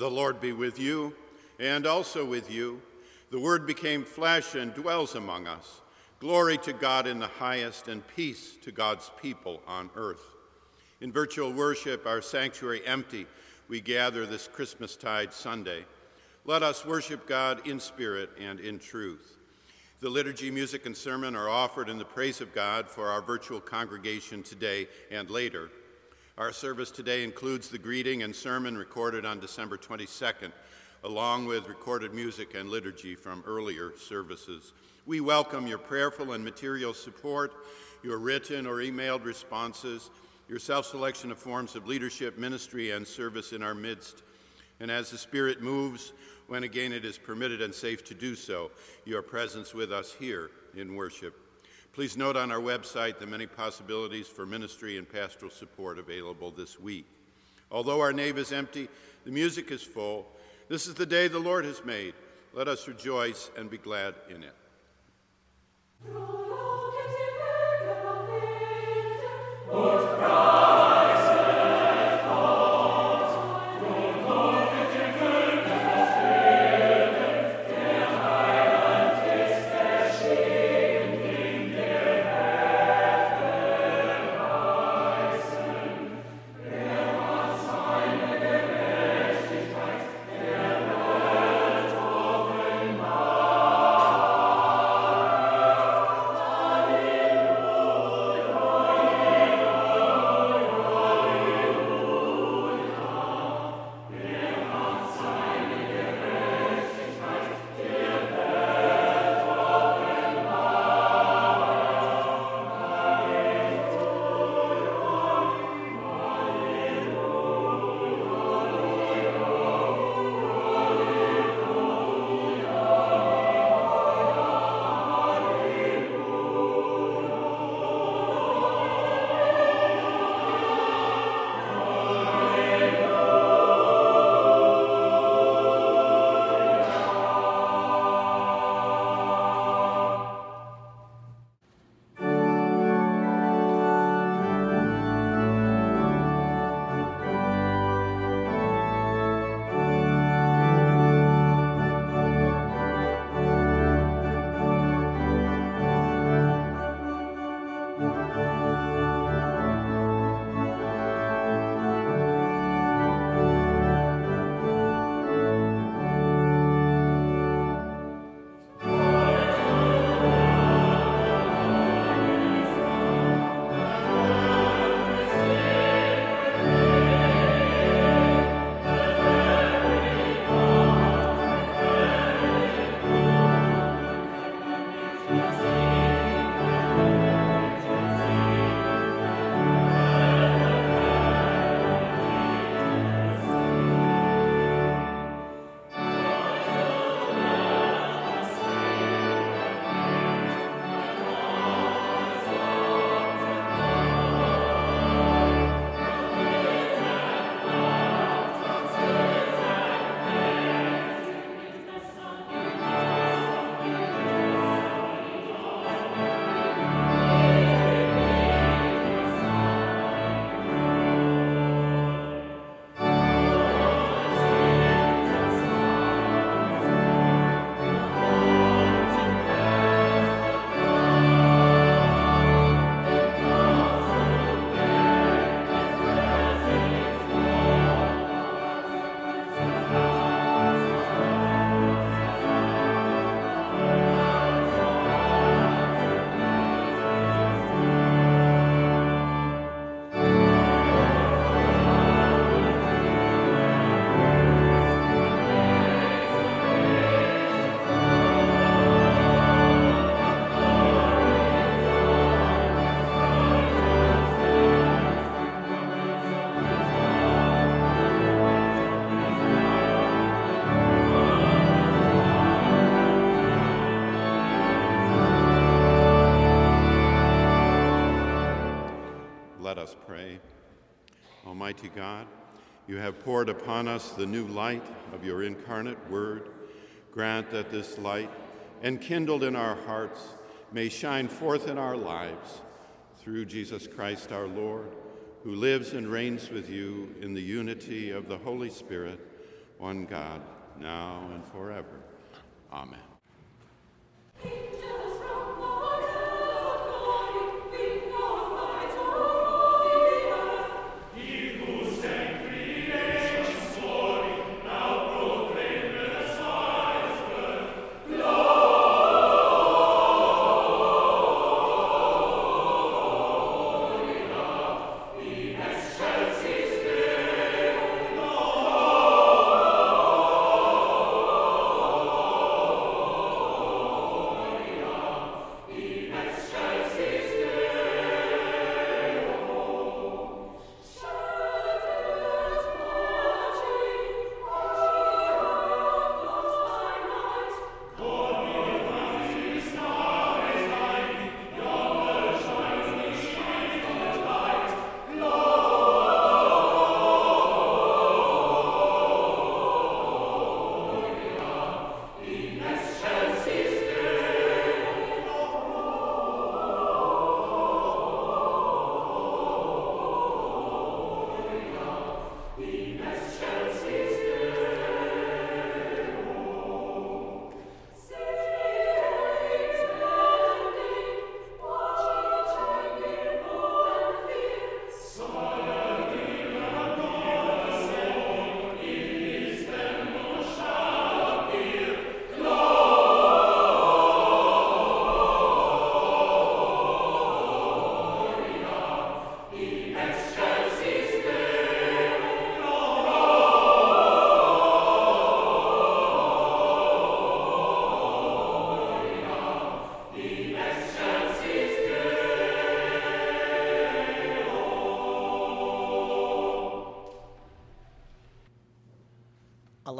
The Lord be with you, and also with you. The Word became flesh and dwells among us. Glory to God in the highest, and peace to God's people on earth. In virtual worship, our sanctuary empty, we gather this Christmastide Sunday. Let us worship God in spirit and in truth. The liturgy, music, and sermon are offered in the praise of God for our virtual congregation today and later. Our service today includes the greeting and sermon recorded on December 22nd, along with recorded music and liturgy from earlier services. We welcome your prayerful and material support, your written or emailed responses, your self selection of forms of leadership, ministry, and service in our midst. And as the Spirit moves, when again it is permitted and safe to do so, your presence with us here in worship. Please note on our website the many possibilities for ministry and pastoral support available this week. Although our nave is empty, the music is full. This is the day the Lord has made. Let us rejoice and be glad in it. Almighty God, you have poured upon us the new light of your incarnate word. Grant that this light, enkindled in our hearts, may shine forth in our lives through Jesus Christ our Lord, who lives and reigns with you in the unity of the Holy Spirit, one God, now and forever. Amen.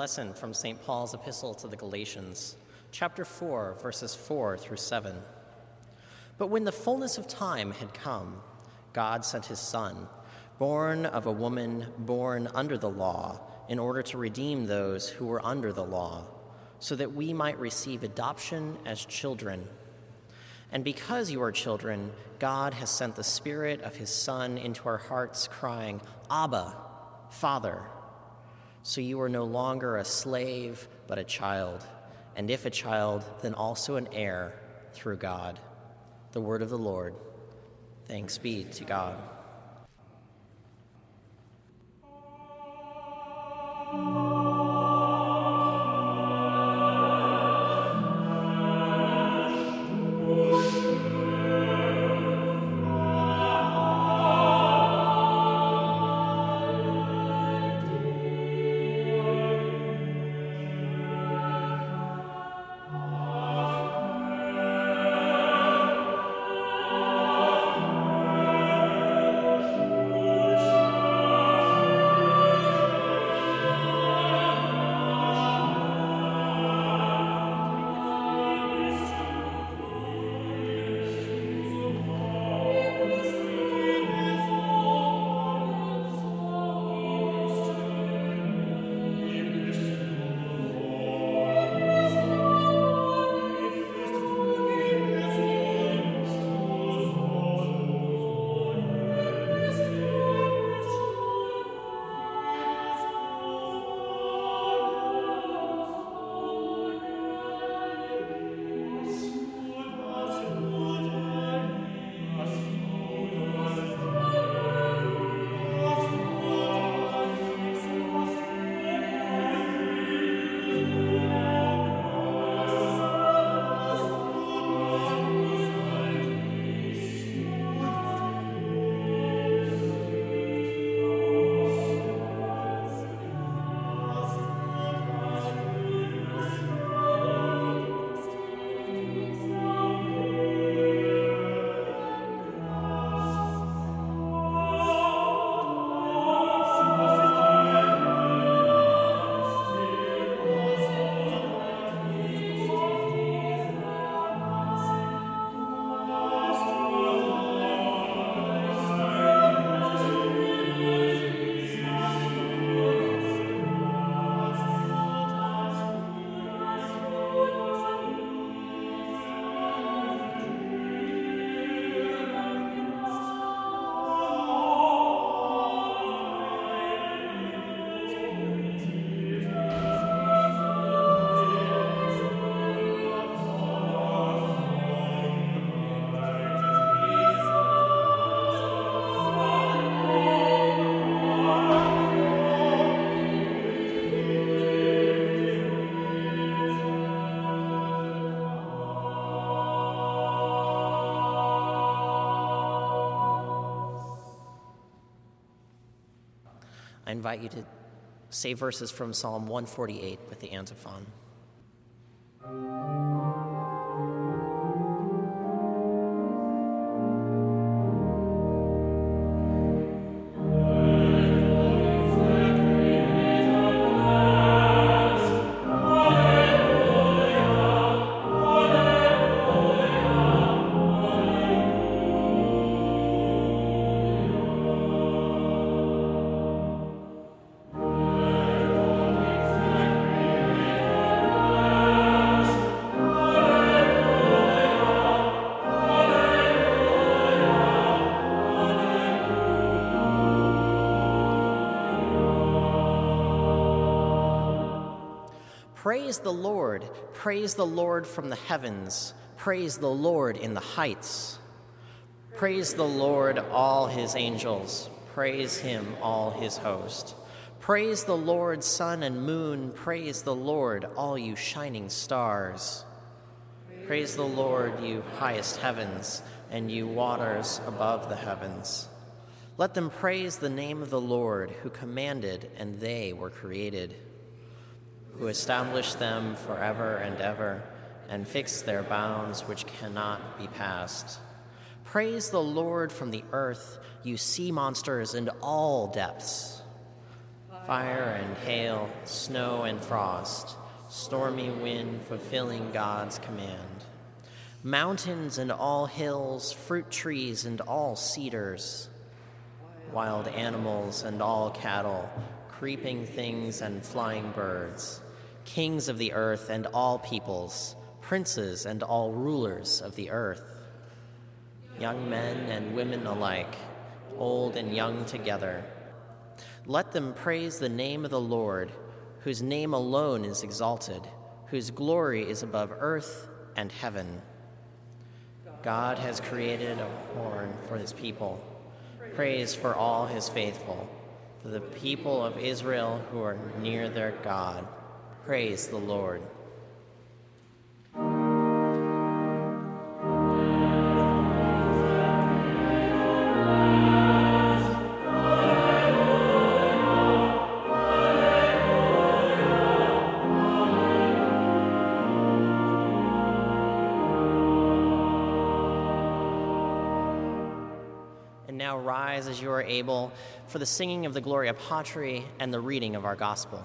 Lesson from St. Paul's epistle to the Galatians, chapter 4, verses 4 through 7. But when the fullness of time had come, God sent his Son, born of a woman born under the law, in order to redeem those who were under the law, so that we might receive adoption as children. And because you are children, God has sent the Spirit of His Son into our hearts, crying, Abba, Father. So you are no longer a slave, but a child, and if a child, then also an heir through God. The word of the Lord. Thanks be to God. I invite you to say verses from Psalm 148 with the antiphon. Praise the Lord. Praise the Lord from the heavens. Praise the Lord in the heights. Praise the Lord, all his angels. Praise him, all his host. Praise the Lord, sun and moon. Praise the Lord, all you shining stars. Praise the Lord, you highest heavens, and you waters above the heavens. Let them praise the name of the Lord, who commanded, and they were created who established them forever and ever and fixed their bounds which cannot be passed. Praise the Lord from the earth, you sea monsters and all depths. Fire and hail, snow and frost, stormy wind fulfilling God's command. Mountains and all hills, fruit trees and all cedars, wild animals and all cattle, creeping things and flying birds kings of the earth and all peoples, princes and all rulers of the earth, young men and women alike, old and young together. Let them praise the name of the Lord, whose name alone is exalted, whose glory is above earth and heaven. God has created a horn for his people, praise for all his faithful, for the people of Israel who are near their God. Praise the Lord. And now rise as you are able for the singing of the Gloria Patri and the reading of our gospel.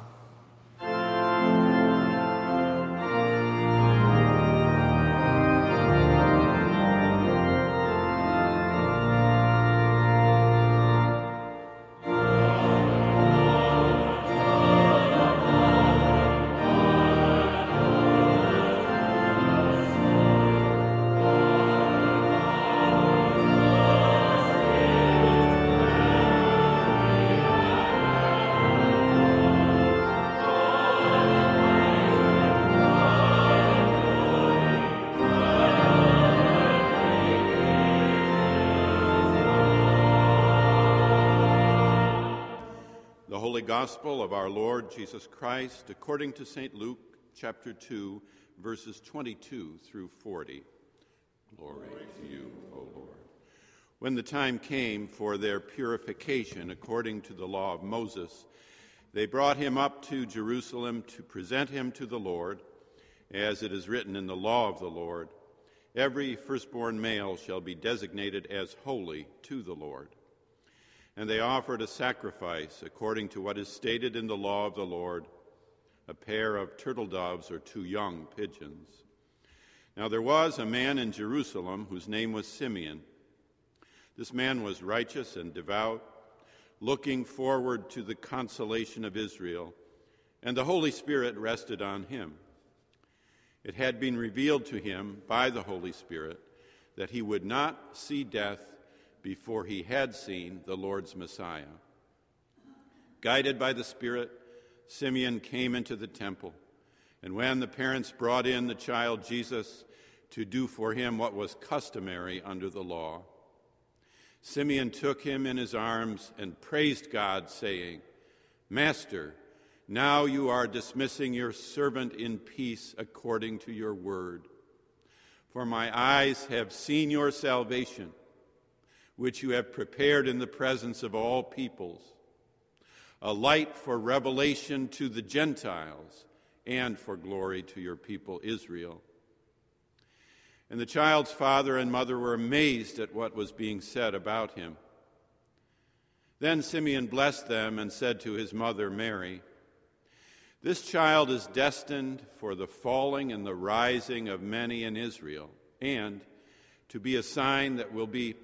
Gospel of our Lord Jesus Christ according to St. Luke chapter 2, verses 22 through 40. Glory to you, O Lord. When the time came for their purification according to the law of Moses, they brought him up to Jerusalem to present him to the Lord, as it is written in the law of the Lord Every firstborn male shall be designated as holy to the Lord and they offered a sacrifice according to what is stated in the law of the Lord a pair of turtle doves or two young pigeons. Now there was a man in Jerusalem whose name was Simeon. This man was righteous and devout, looking forward to the consolation of Israel, and the Holy Spirit rested on him. It had been revealed to him by the Holy Spirit that he would not see death before he had seen the Lord's Messiah. Guided by the Spirit, Simeon came into the temple, and when the parents brought in the child Jesus to do for him what was customary under the law, Simeon took him in his arms and praised God, saying, Master, now you are dismissing your servant in peace according to your word. For my eyes have seen your salvation which you have prepared in the presence of all peoples, a light for revelation to the Gentiles, and for glory to your people Israel. And the child's father and mother were amazed at what was being said about him. Then Simeon blessed them and said to his mother Mary, This child is destined for the falling and the rising of many in Israel, and to be a sign that will be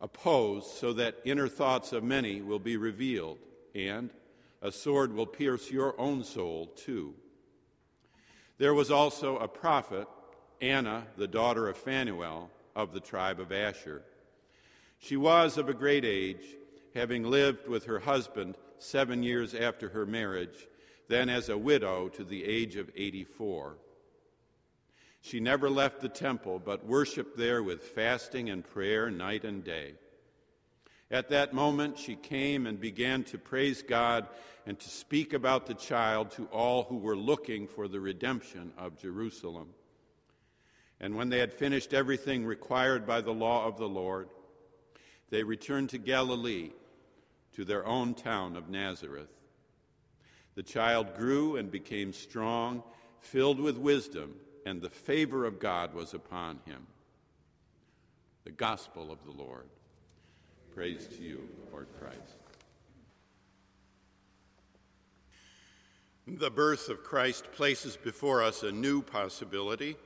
opposed, so that inner thoughts of many will be revealed, and a sword will pierce your own soul too. There was also a prophet, Anna, the daughter of Phanuel, of the tribe of Asher. She was of a great age, having lived with her husband seven years after her marriage, then as a widow to the age of 84. She never left the temple, but worshiped there with fasting and prayer night and day. At that moment, she came and began to praise God and to speak about the child to all who were looking for the redemption of Jerusalem. And when they had finished everything required by the law of the Lord, they returned to Galilee, to their own town of Nazareth. The child grew and became strong, filled with wisdom and the favor of God was upon him. The gospel of the Lord. Praise to you, Lord Christ. The birth of Christ places before us a new possibility.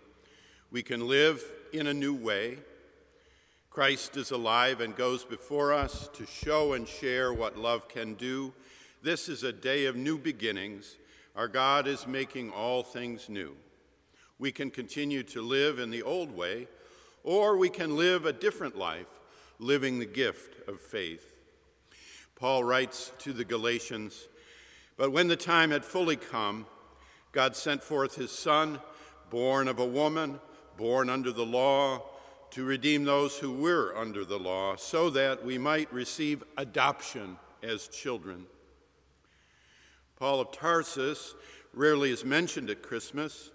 We can live in a new way. Christ is alive and goes before us to show and share what love can do. This is a day of new beginnings. Our God is making all things new. We can continue to live in the old way, or we can live a different life, living the gift of faith. Paul writes to the Galatians But when the time had fully come, God sent forth his Son, born of a woman, born under the law, to redeem those who were under the law, so that we might receive adoption as children. Paul of Tarsus rarely is mentioned at Christmas.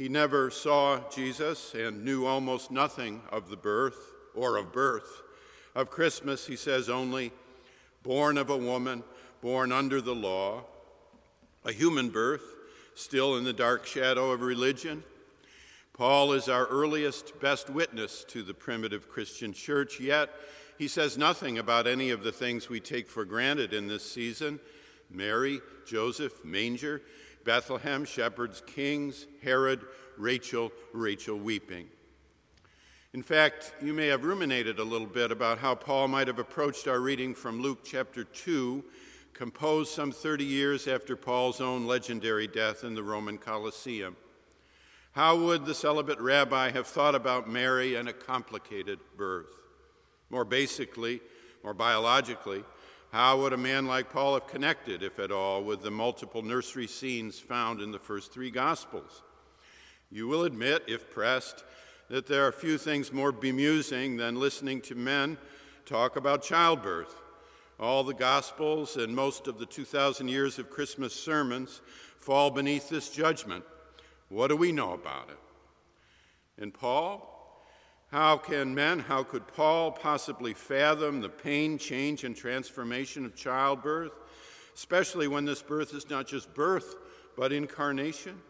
He never saw Jesus and knew almost nothing of the birth or of birth. Of Christmas, he says only, born of a woman, born under the law, a human birth, still in the dark shadow of religion. Paul is our earliest, best witness to the primitive Christian church, yet he says nothing about any of the things we take for granted in this season Mary, Joseph, manger. Bethlehem, shepherds, kings, Herod, Rachel, Rachel weeping. In fact, you may have ruminated a little bit about how Paul might have approached our reading from Luke chapter 2, composed some 30 years after Paul's own legendary death in the Roman Colosseum. How would the celibate rabbi have thought about Mary and a complicated birth? More basically, more biologically, how would a man like Paul have connected, if at all, with the multiple nursery scenes found in the first three Gospels? You will admit, if pressed, that there are few things more bemusing than listening to men talk about childbirth. All the Gospels and most of the 2,000 years of Christmas sermons fall beneath this judgment. What do we know about it? And Paul, how can men, how could Paul possibly fathom the pain, change, and transformation of childbirth, especially when this birth is not just birth, but incarnation?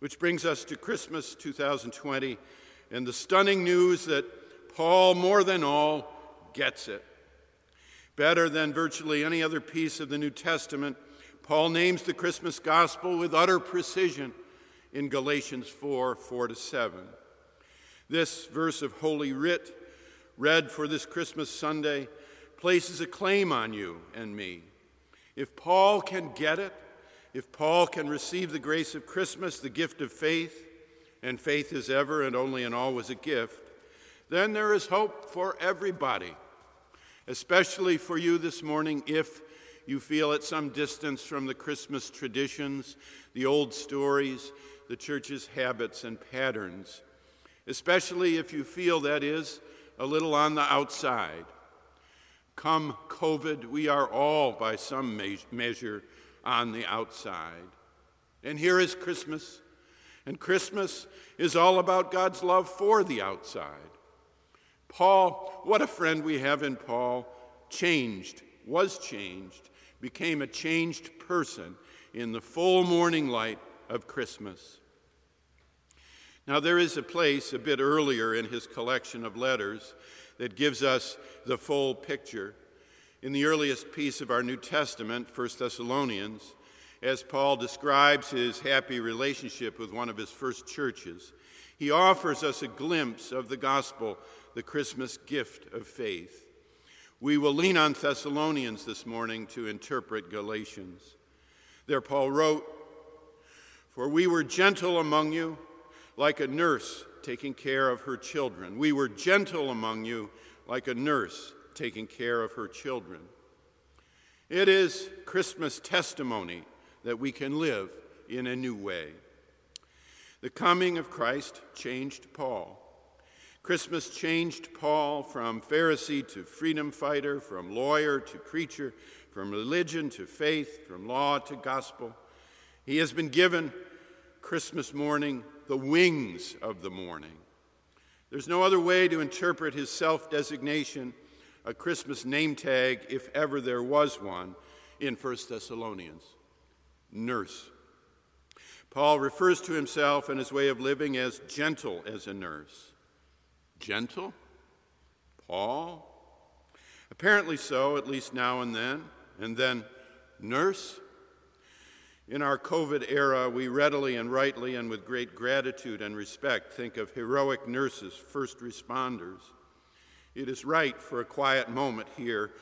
Which brings us to Christmas 2020 and the stunning news that Paul, more than all, gets it. Better than virtually any other piece of the New Testament, Paul names the Christmas gospel with utter precision in Galatians 4 4 to 7. This verse of Holy Writ, read for this Christmas Sunday, places a claim on you and me. If Paul can get it, if Paul can receive the grace of Christmas, the gift of faith, and faith is ever and only and always a gift, then there is hope for everybody, especially for you this morning if you feel at some distance from the Christmas traditions, the old stories, the church's habits and patterns especially if you feel that is a little on the outside. Come COVID, we are all, by some me- measure, on the outside. And here is Christmas. And Christmas is all about God's love for the outside. Paul, what a friend we have in Paul, changed, was changed, became a changed person in the full morning light of Christmas. Now, there is a place a bit earlier in his collection of letters that gives us the full picture. In the earliest piece of our New Testament, 1 Thessalonians, as Paul describes his happy relationship with one of his first churches, he offers us a glimpse of the gospel, the Christmas gift of faith. We will lean on Thessalonians this morning to interpret Galatians. There, Paul wrote, For we were gentle among you, like a nurse taking care of her children. We were gentle among you, like a nurse taking care of her children. It is Christmas testimony that we can live in a new way. The coming of Christ changed Paul. Christmas changed Paul from Pharisee to freedom fighter, from lawyer to preacher, from religion to faith, from law to gospel. He has been given Christmas morning the wings of the morning. There's no other way to interpret his self designation, a Christmas name tag, if ever there was one, in 1 Thessalonians nurse. Paul refers to himself and his way of living as gentle as a nurse. Gentle? Paul? Apparently so, at least now and then. And then, nurse? In our COVID era, we readily and rightly and with great gratitude and respect think of heroic nurses, first responders. It is right for a quiet moment here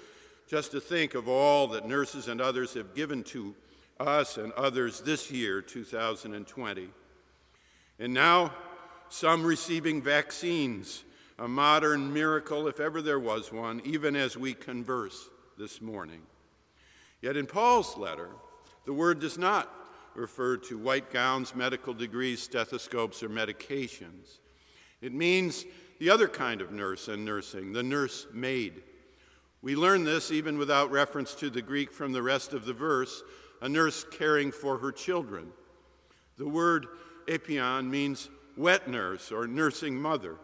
just to think of all that nurses and others have given to us and others this year, 2020. And now, some receiving vaccines a modern miracle, if ever there was one, even as we converse this morning. Yet in Paul's letter, the word does not refer to white gowns, medical degrees, stethoscopes, or medications. It means the other kind of nurse and nursing, the nurse maid. We learn this even without reference to the Greek from the rest of the verse, a nurse caring for her children. The word epion means wet nurse or nursing mother.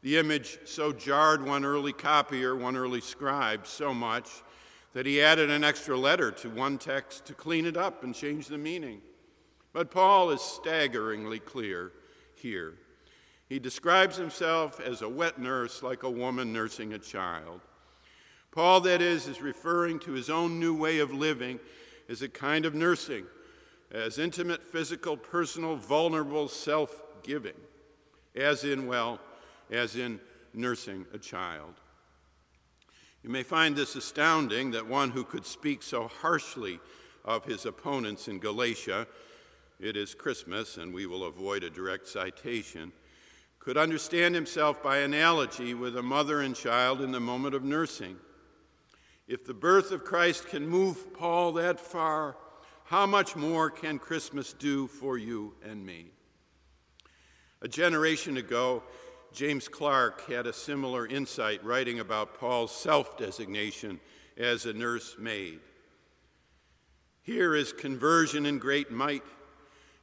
The image so jarred one early copier, one early scribe, so much that he added an extra letter to one text to clean it up and change the meaning. But Paul is staggeringly clear here. He describes himself as a wet nurse, like a woman nursing a child. Paul, that is, is referring to his own new way of living as a kind of nursing, as intimate, physical, personal, vulnerable self giving, as in, well, as in nursing a child. You may find this astounding that one who could speak so harshly of his opponents in Galatia, it is Christmas and we will avoid a direct citation, could understand himself by analogy with a mother and child in the moment of nursing. If the birth of Christ can move Paul that far, how much more can Christmas do for you and me? A generation ago, James Clark had a similar insight writing about Paul's self designation as a nursemaid. Here is conversion in great might.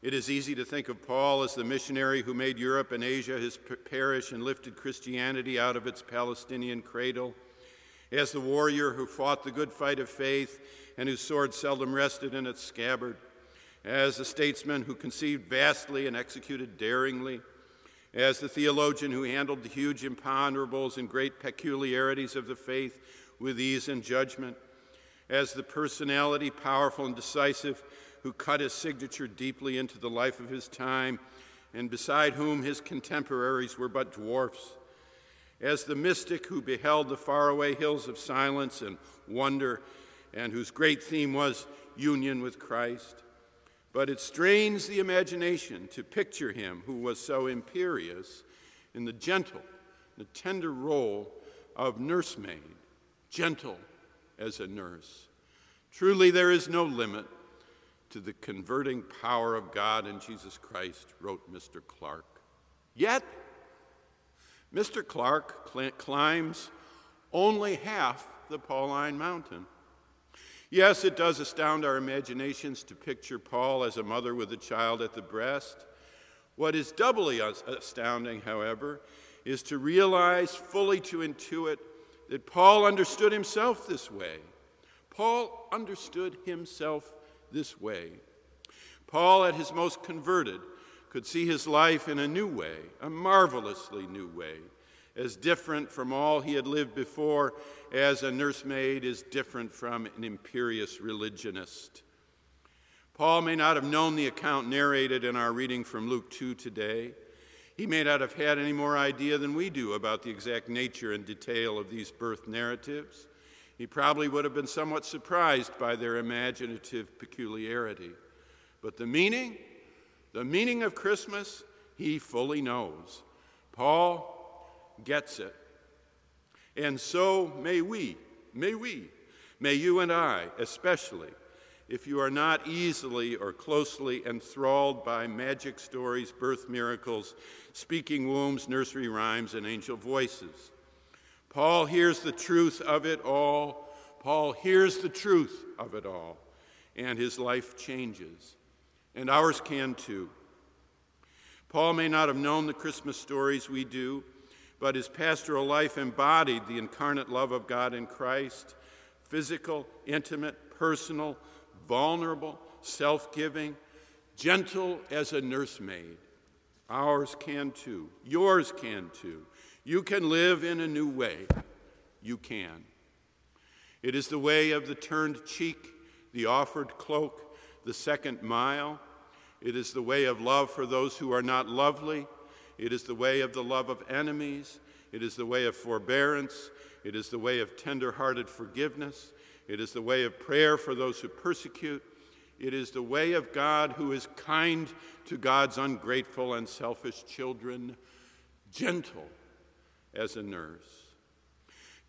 It is easy to think of Paul as the missionary who made Europe and Asia his parish and lifted Christianity out of its Palestinian cradle, as the warrior who fought the good fight of faith and whose sword seldom rested in its scabbard, as the statesman who conceived vastly and executed daringly as the theologian who handled the huge imponderables and great peculiarities of the faith with ease and judgment, as the personality, powerful and decisive, who cut his signature deeply into the life of his time, and beside whom his contemporaries were but dwarfs, as the mystic who beheld the faraway hills of silence and wonder, and whose great theme was union with Christ, but it strains the imagination to picture him who was so imperious in the gentle, the tender role of nursemaid, gentle as a nurse. Truly, there is no limit to the converting power of God in Jesus Christ, wrote Mr. Clark. Yet, Mr. Clark cl- climbs only half the Pauline Mountain. Yes, it does astound our imaginations to picture Paul as a mother with a child at the breast. What is doubly astounding, however, is to realize, fully to intuit, that Paul understood himself this way. Paul understood himself this way. Paul, at his most converted, could see his life in a new way, a marvelously new way, as different from all he had lived before as a nursemaid is different from an imperious religionist. Paul may not have known the account narrated in our reading from Luke 2 today. He may not have had any more idea than we do about the exact nature and detail of these birth narratives. He probably would have been somewhat surprised by their imaginative peculiarity. But the meaning, the meaning of Christmas, he fully knows. Paul gets it. And so may we, may we, may you and I especially, if you are not easily or closely enthralled by magic stories, birth miracles, speaking wombs, nursery rhymes, and angel voices. Paul hears the truth of it all. Paul hears the truth of it all, and his life changes. And ours can too. Paul may not have known the Christmas stories we do, but his pastoral life embodied the incarnate love of God in Christ physical, intimate, personal, vulnerable, self giving, gentle as a nursemaid. Ours can too. Yours can too. You can live in a new way. You can. It is the way of the turned cheek, the offered cloak, the second mile. It is the way of love for those who are not lovely, it is the way of the love of enemies. It is the way of forbearance. It is the way of tender hearted forgiveness. It is the way of prayer for those who persecute. It is the way of God who is kind to God's ungrateful and selfish children, gentle as a nurse.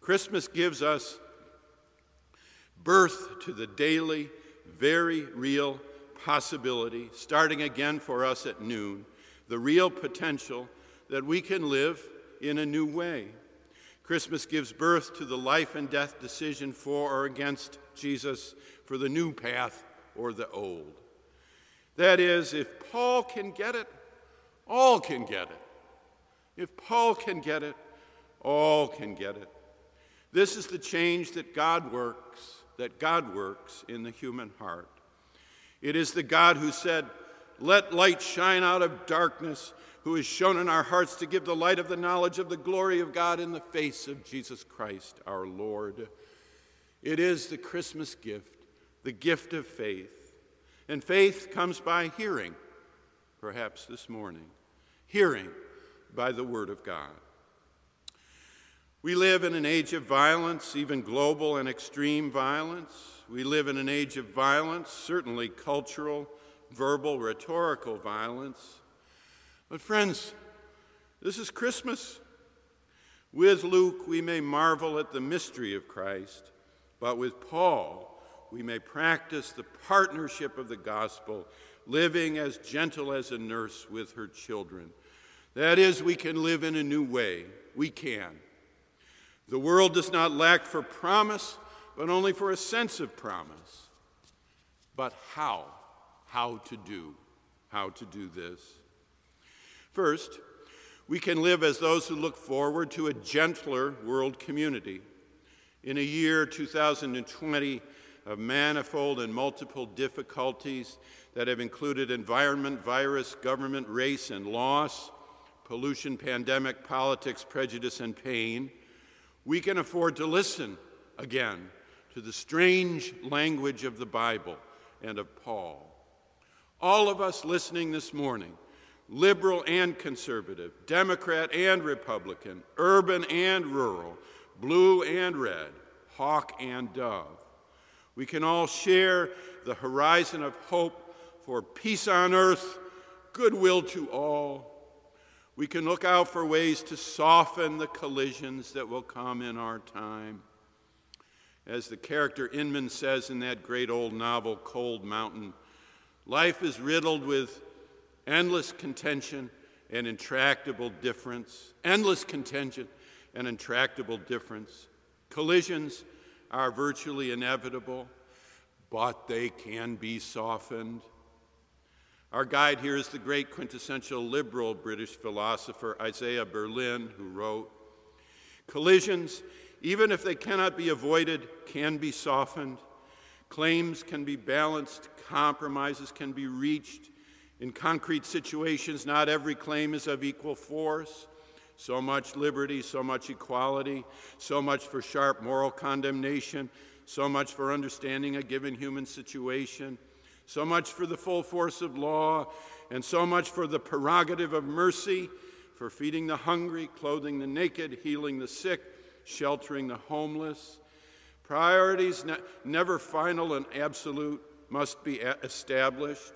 Christmas gives us birth to the daily, very real possibility, starting again for us at noon, the real potential that we can live in a new way. Christmas gives birth to the life and death decision for or against Jesus for the new path or the old. That is, if Paul can get it, all can get it. If Paul can get it, all can get it. This is the change that God works, that God works in the human heart. It is the God who said, let light shine out of darkness, who is shown in our hearts to give the light of the knowledge of the glory of God in the face of Jesus Christ our Lord. It is the Christmas gift, the gift of faith. And faith comes by hearing, perhaps this morning, hearing by the Word of God. We live in an age of violence, even global and extreme violence. We live in an age of violence, certainly cultural verbal, rhetorical violence. But, friends, this is Christmas. With Luke, we may marvel at the mystery of Christ, but with Paul, we may practice the partnership of the gospel, living as gentle as a nurse with her children. That is, we can live in a new way. We can. The world does not lack for promise, but only for a sense of promise. But how? How to do, how to do this. First, we can live as those who look forward to a gentler world community. In a year 2020 of manifold and multiple difficulties that have included environment, virus, government, race, and loss, pollution, pandemic, politics, prejudice, and pain, we can afford to listen again to the strange language of the Bible and of Paul. All of us listening this morning, liberal and conservative, Democrat and Republican, urban and rural, blue and red, hawk and dove, we can all share the horizon of hope for peace on earth, goodwill to all. We can look out for ways to soften the collisions that will come in our time. As the character Inman says in that great old novel, Cold Mountain, Life is riddled with endless contention and intractable difference, endless contention and intractable difference. Collisions are virtually inevitable, but they can be softened. Our guide here is the great quintessential liberal British philosopher Isaiah Berlin, who wrote Collisions, even if they cannot be avoided, can be softened. Claims can be balanced, compromises can be reached. In concrete situations, not every claim is of equal force. So much liberty, so much equality, so much for sharp moral condemnation, so much for understanding a given human situation, so much for the full force of law, and so much for the prerogative of mercy, for feeding the hungry, clothing the naked, healing the sick, sheltering the homeless. Priorities, ne- never final and absolute, must be established.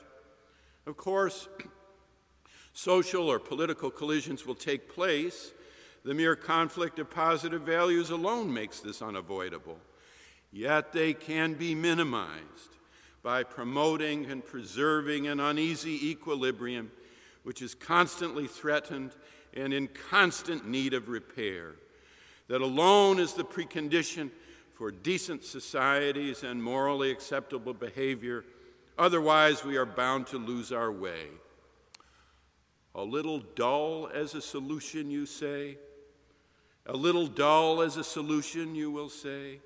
Of course, social or political collisions will take place. The mere conflict of positive values alone makes this unavoidable. Yet they can be minimized by promoting and preserving an uneasy equilibrium which is constantly threatened and in constant need of repair. That alone is the precondition for decent societies and morally acceptable behavior. Otherwise, we are bound to lose our way. A little dull as a solution, you say? A little dull as a solution, you will say?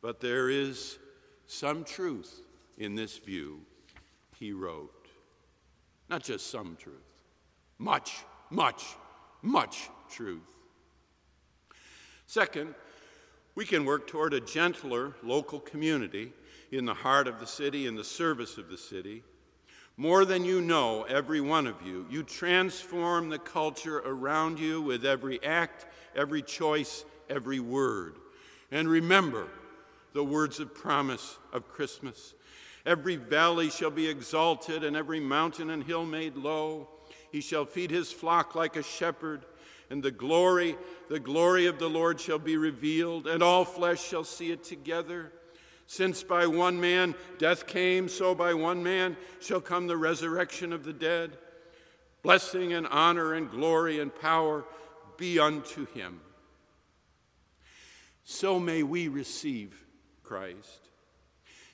But there is some truth in this view, he wrote. Not just some truth, much, much, much truth. Second, we can work toward a gentler local community in the heart of the city, in the service of the city. More than you know, every one of you, you transform the culture around you with every act, every choice, every word. And remember the words of promise of Christmas. Every valley shall be exalted, and every mountain and hill made low. He shall feed his flock like a shepherd and the glory, the glory of the Lord shall be revealed, and all flesh shall see it together. Since by one man death came, so by one man shall come the resurrection of the dead. Blessing and honor and glory and power be unto him. So may we receive Christ.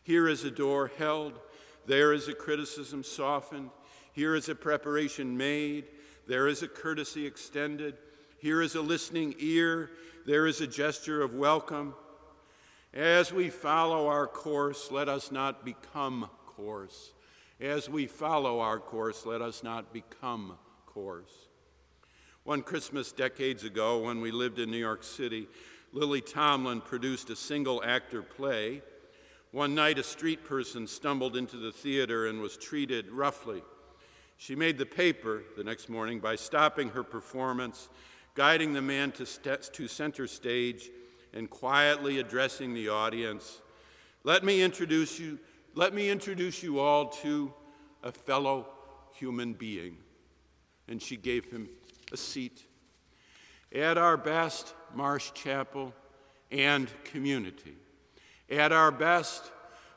Here is a door held, there is a criticism softened, here is a preparation made, there is a courtesy extended. Here is a listening ear, there is a gesture of welcome. As we follow our course, let us not become coarse. As we follow our course, let us not become coarse. One Christmas decades ago, when we lived in New York City, Lily Tomlin produced a single actor play. One night, a street person stumbled into the theater and was treated roughly. She made the paper the next morning by stopping her performance guiding the man to, st- to center stage and quietly addressing the audience. Let me introduce you, let me introduce you all to a fellow human being. And she gave him a seat. At our best, Marsh Chapel and community. At our best,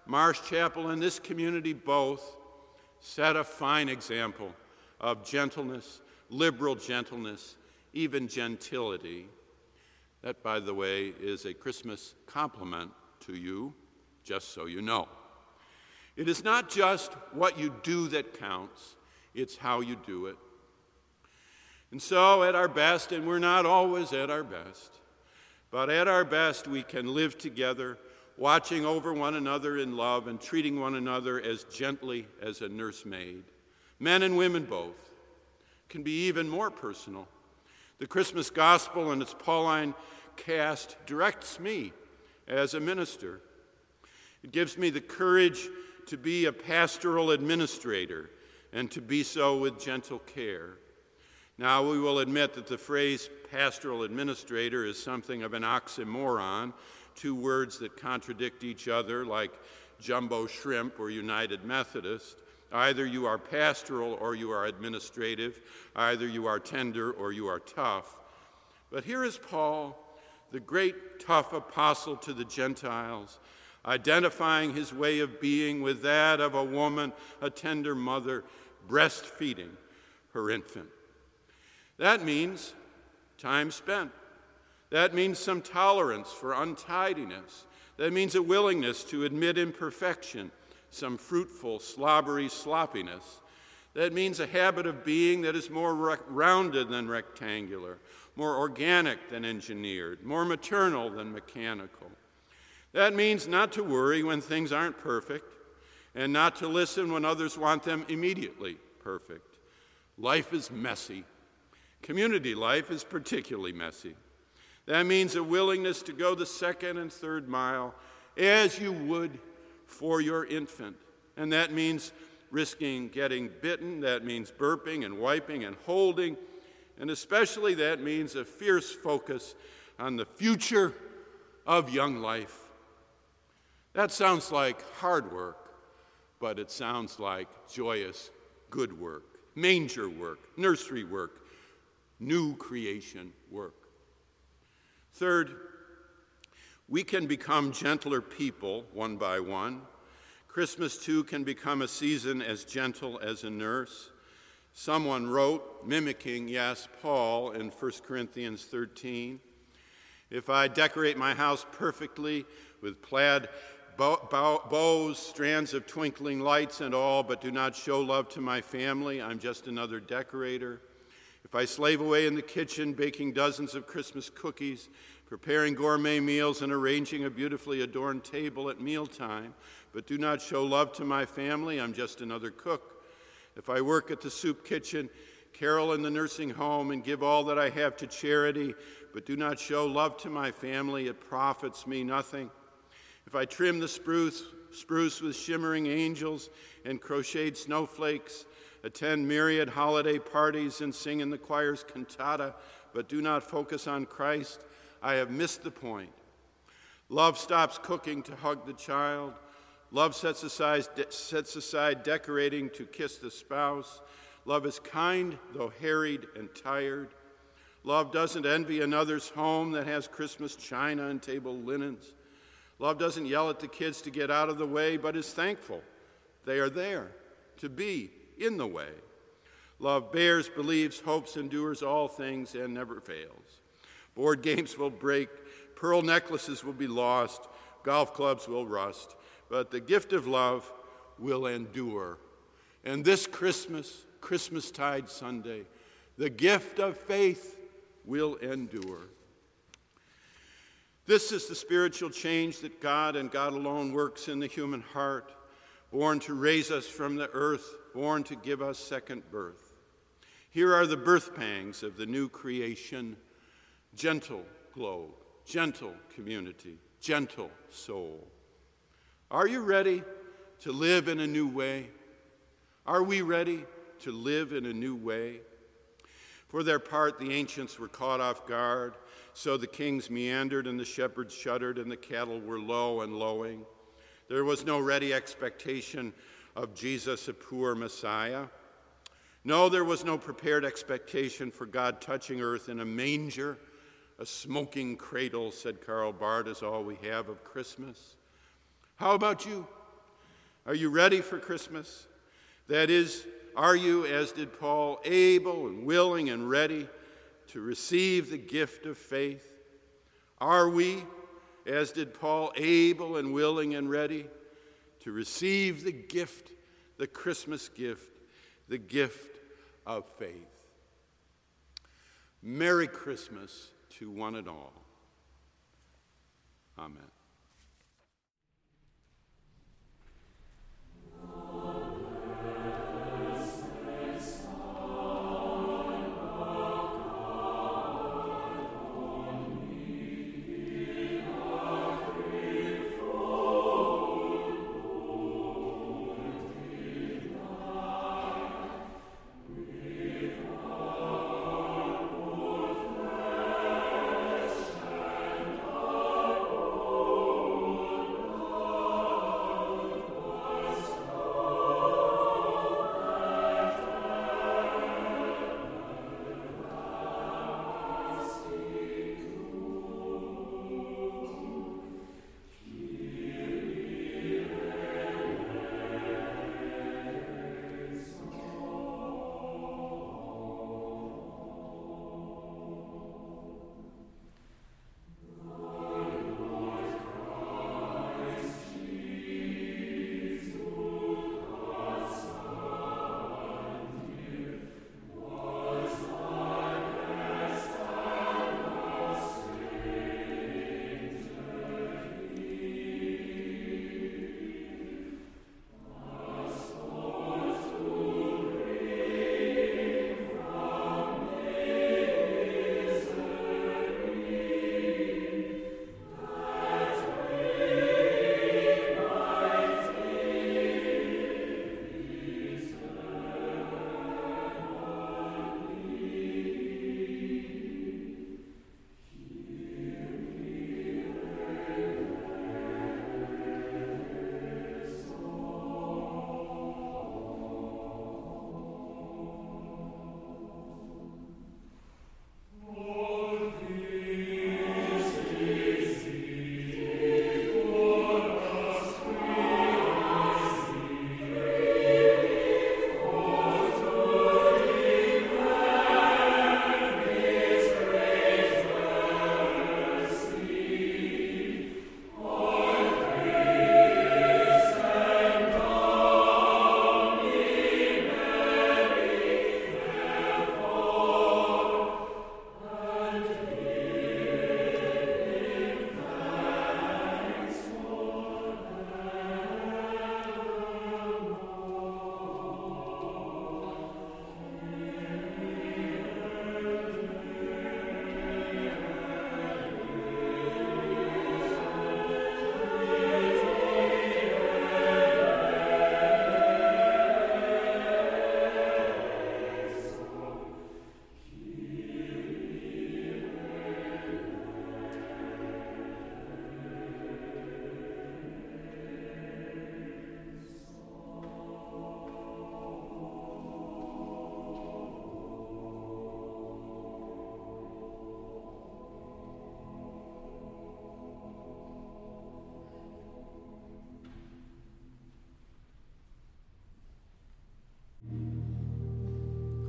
Marsh Chapel and this community both set a fine example of gentleness, liberal gentleness, even gentility. That, by the way, is a Christmas compliment to you, just so you know. It is not just what you do that counts, it's how you do it. And so, at our best, and we're not always at our best, but at our best, we can live together, watching over one another in love and treating one another as gently as a nursemaid. Men and women both can be even more personal the Christmas gospel and its Pauline cast directs me as a minister. It gives me the courage to be a pastoral administrator and to be so with gentle care. Now, we will admit that the phrase pastoral administrator is something of an oxymoron, two words that contradict each other, like jumbo shrimp or United Methodist. Either you are pastoral or you are administrative. Either you are tender or you are tough. But here is Paul, the great tough apostle to the Gentiles, identifying his way of being with that of a woman, a tender mother, breastfeeding her infant. That means time spent. That means some tolerance for untidiness. That means a willingness to admit imperfection some fruitful, slobbery sloppiness. That means a habit of being that is more rounded than rectangular, more organic than engineered, more maternal than mechanical. That means not to worry when things aren't perfect and not to listen when others want them immediately perfect. Life is messy. Community life is particularly messy. That means a willingness to go the second and third mile as you would for your infant. And that means risking getting bitten, that means burping and wiping and holding, and especially that means a fierce focus on the future of young life. That sounds like hard work, but it sounds like joyous, good work, manger work, nursery work, new creation work. Third, we can become gentler people one by one. Christmas, too, can become a season as gentle as a nurse. Someone wrote, mimicking, yes, Paul in 1 Corinthians 13 If I decorate my house perfectly with plaid bows, strands of twinkling lights, and all, but do not show love to my family, I'm just another decorator. If I slave away in the kitchen, baking dozens of Christmas cookies, preparing gourmet meals, and arranging a beautifully adorned table at mealtime, but do not show love to my family, I'm just another cook. If I work at the soup kitchen, carol in the nursing home, and give all that I have to charity, but do not show love to my family, it profits me nothing. If I trim the spruce, spruce with shimmering angels and crocheted snowflakes, attend myriad holiday parties and sing in the choir's cantata, but do not focus on Christ, I have missed the point. Love stops cooking to hug the child. Love sets aside, sets aside decorating to kiss the spouse. Love is kind, though harried and tired. Love doesn't envy another's home that has Christmas china and table linens. Love doesn't yell at the kids to get out of the way, but is thankful they are there to be in the way. Love bears, believes, hopes, endures all things, and never fails. Board games will break, pearl necklaces will be lost, golf clubs will rust, but the gift of love will endure. And this Christmas, Christmastide Sunday, the gift of faith will endure. This is the spiritual change that God and God alone works in the human heart, born to raise us from the earth, born to give us second birth. Here are the birth pangs of the new creation gentle globe, gentle community, gentle soul. Are you ready to live in a new way? Are we ready to live in a new way? For their part, the ancients were caught off guard so the kings meandered, and the shepherds shuddered, and the cattle were low and lowing. There was no ready expectation of Jesus, a poor Messiah. No, there was no prepared expectation for God touching earth in a manger. A smoking cradle, said Karl Barth, is all we have of Christmas. How about you? Are you ready for Christmas? That is, are you, as did Paul, able and willing and ready to receive the gift of faith? Are we, as did Paul, able and willing and ready to receive the gift, the Christmas gift, the gift of faith? Merry Christmas to one and all. Amen.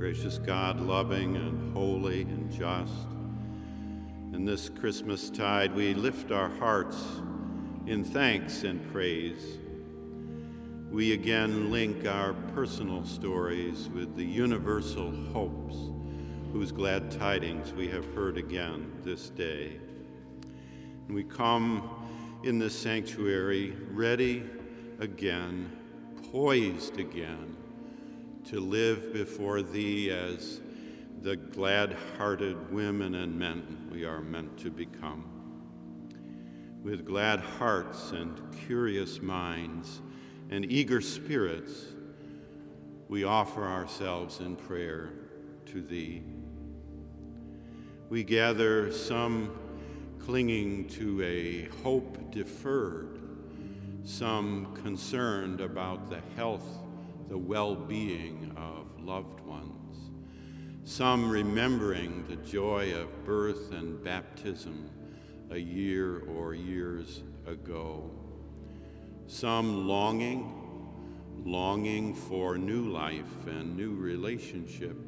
Gracious God, loving and holy and just, in this Christmas tide we lift our hearts in thanks and praise. We again link our personal stories with the universal hopes whose glad tidings we have heard again this day. And we come in this sanctuary ready again, poised again to live before Thee as the glad hearted women and men we are meant to become. With glad hearts and curious minds and eager spirits, we offer ourselves in prayer to Thee. We gather some clinging to a hope deferred, some concerned about the health, the well being of loved ones, some remembering the joy of birth and baptism a year or years ago, some longing, longing for new life and new relationship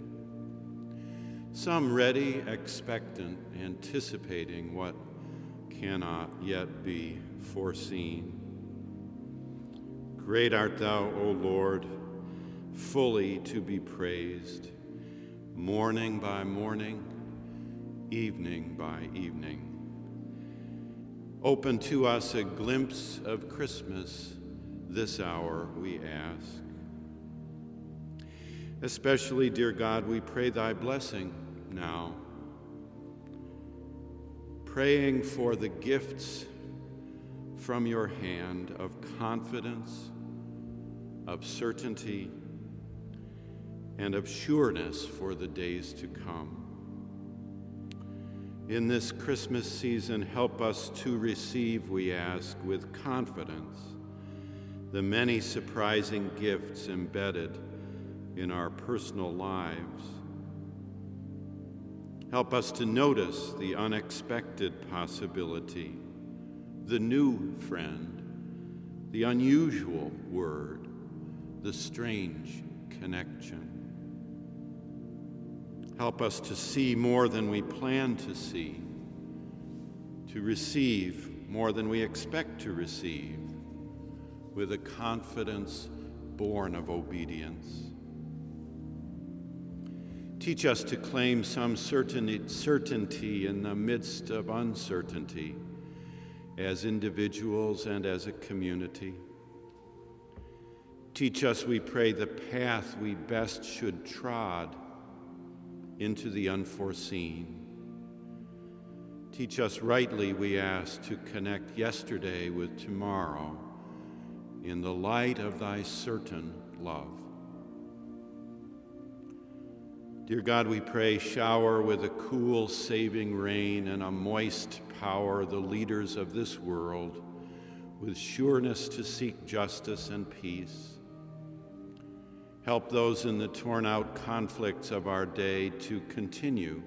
some ready, expectant, anticipating what cannot yet be foreseen. Great art thou, O Lord, fully to be praised, morning by morning, evening by evening. Open to us a glimpse of Christmas this hour, we ask. Especially, dear God, we pray thy blessing now, praying for the gifts from your hand of confidence, of certainty, and of sureness for the days to come. In this Christmas season, help us to receive, we ask, with confidence, the many surprising gifts embedded in our personal lives Help us to notice the unexpected possibility, the new friend, the unusual word, the strange connection. Help us to see more than we plan to see, to receive more than we expect to receive, with a confidence born of obedience. Teach us to claim some certainty in the midst of uncertainty as individuals and as a community. Teach us, we pray, the path we best should trod into the unforeseen. Teach us rightly, we ask, to connect yesterday with tomorrow in the light of thy certain love. Dear God, we pray, shower with a cool, saving rain and a moist power the leaders of this world with sureness to seek justice and peace. Help those in the torn out conflicts of our day to continue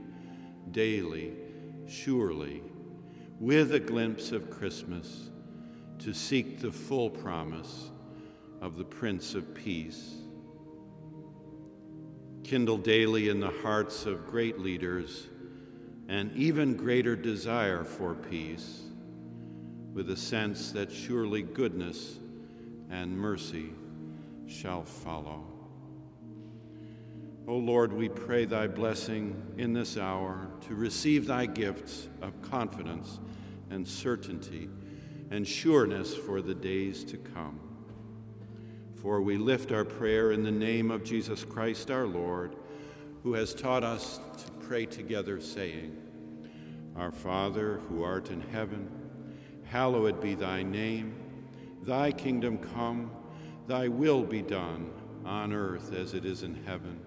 daily, surely, with a glimpse of Christmas, to seek the full promise of the Prince of Peace kindle daily in the hearts of great leaders an even greater desire for peace, with a sense that surely goodness and mercy shall follow. O Lord, we pray thy blessing in this hour to receive thy gifts of confidence and certainty and sureness for the days to come. For we lift our prayer in the name of Jesus Christ our Lord, who has taught us to pray together, saying, Our Father, who art in heaven, hallowed be thy name. Thy kingdom come, thy will be done, on earth as it is in heaven.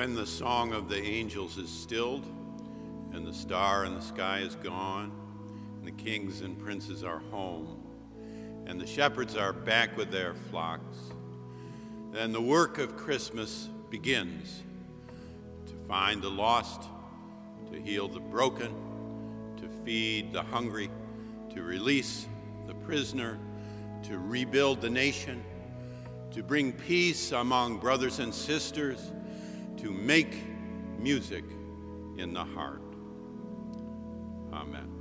When the song of the angels is stilled, and the star in the sky is gone, and the kings and princes are home, and the shepherds are back with their flocks, then the work of Christmas begins to find the lost, to heal the broken, to feed the hungry, to release the prisoner, to rebuild the nation, to bring peace among brothers and sisters, to make music in the heart. Amen.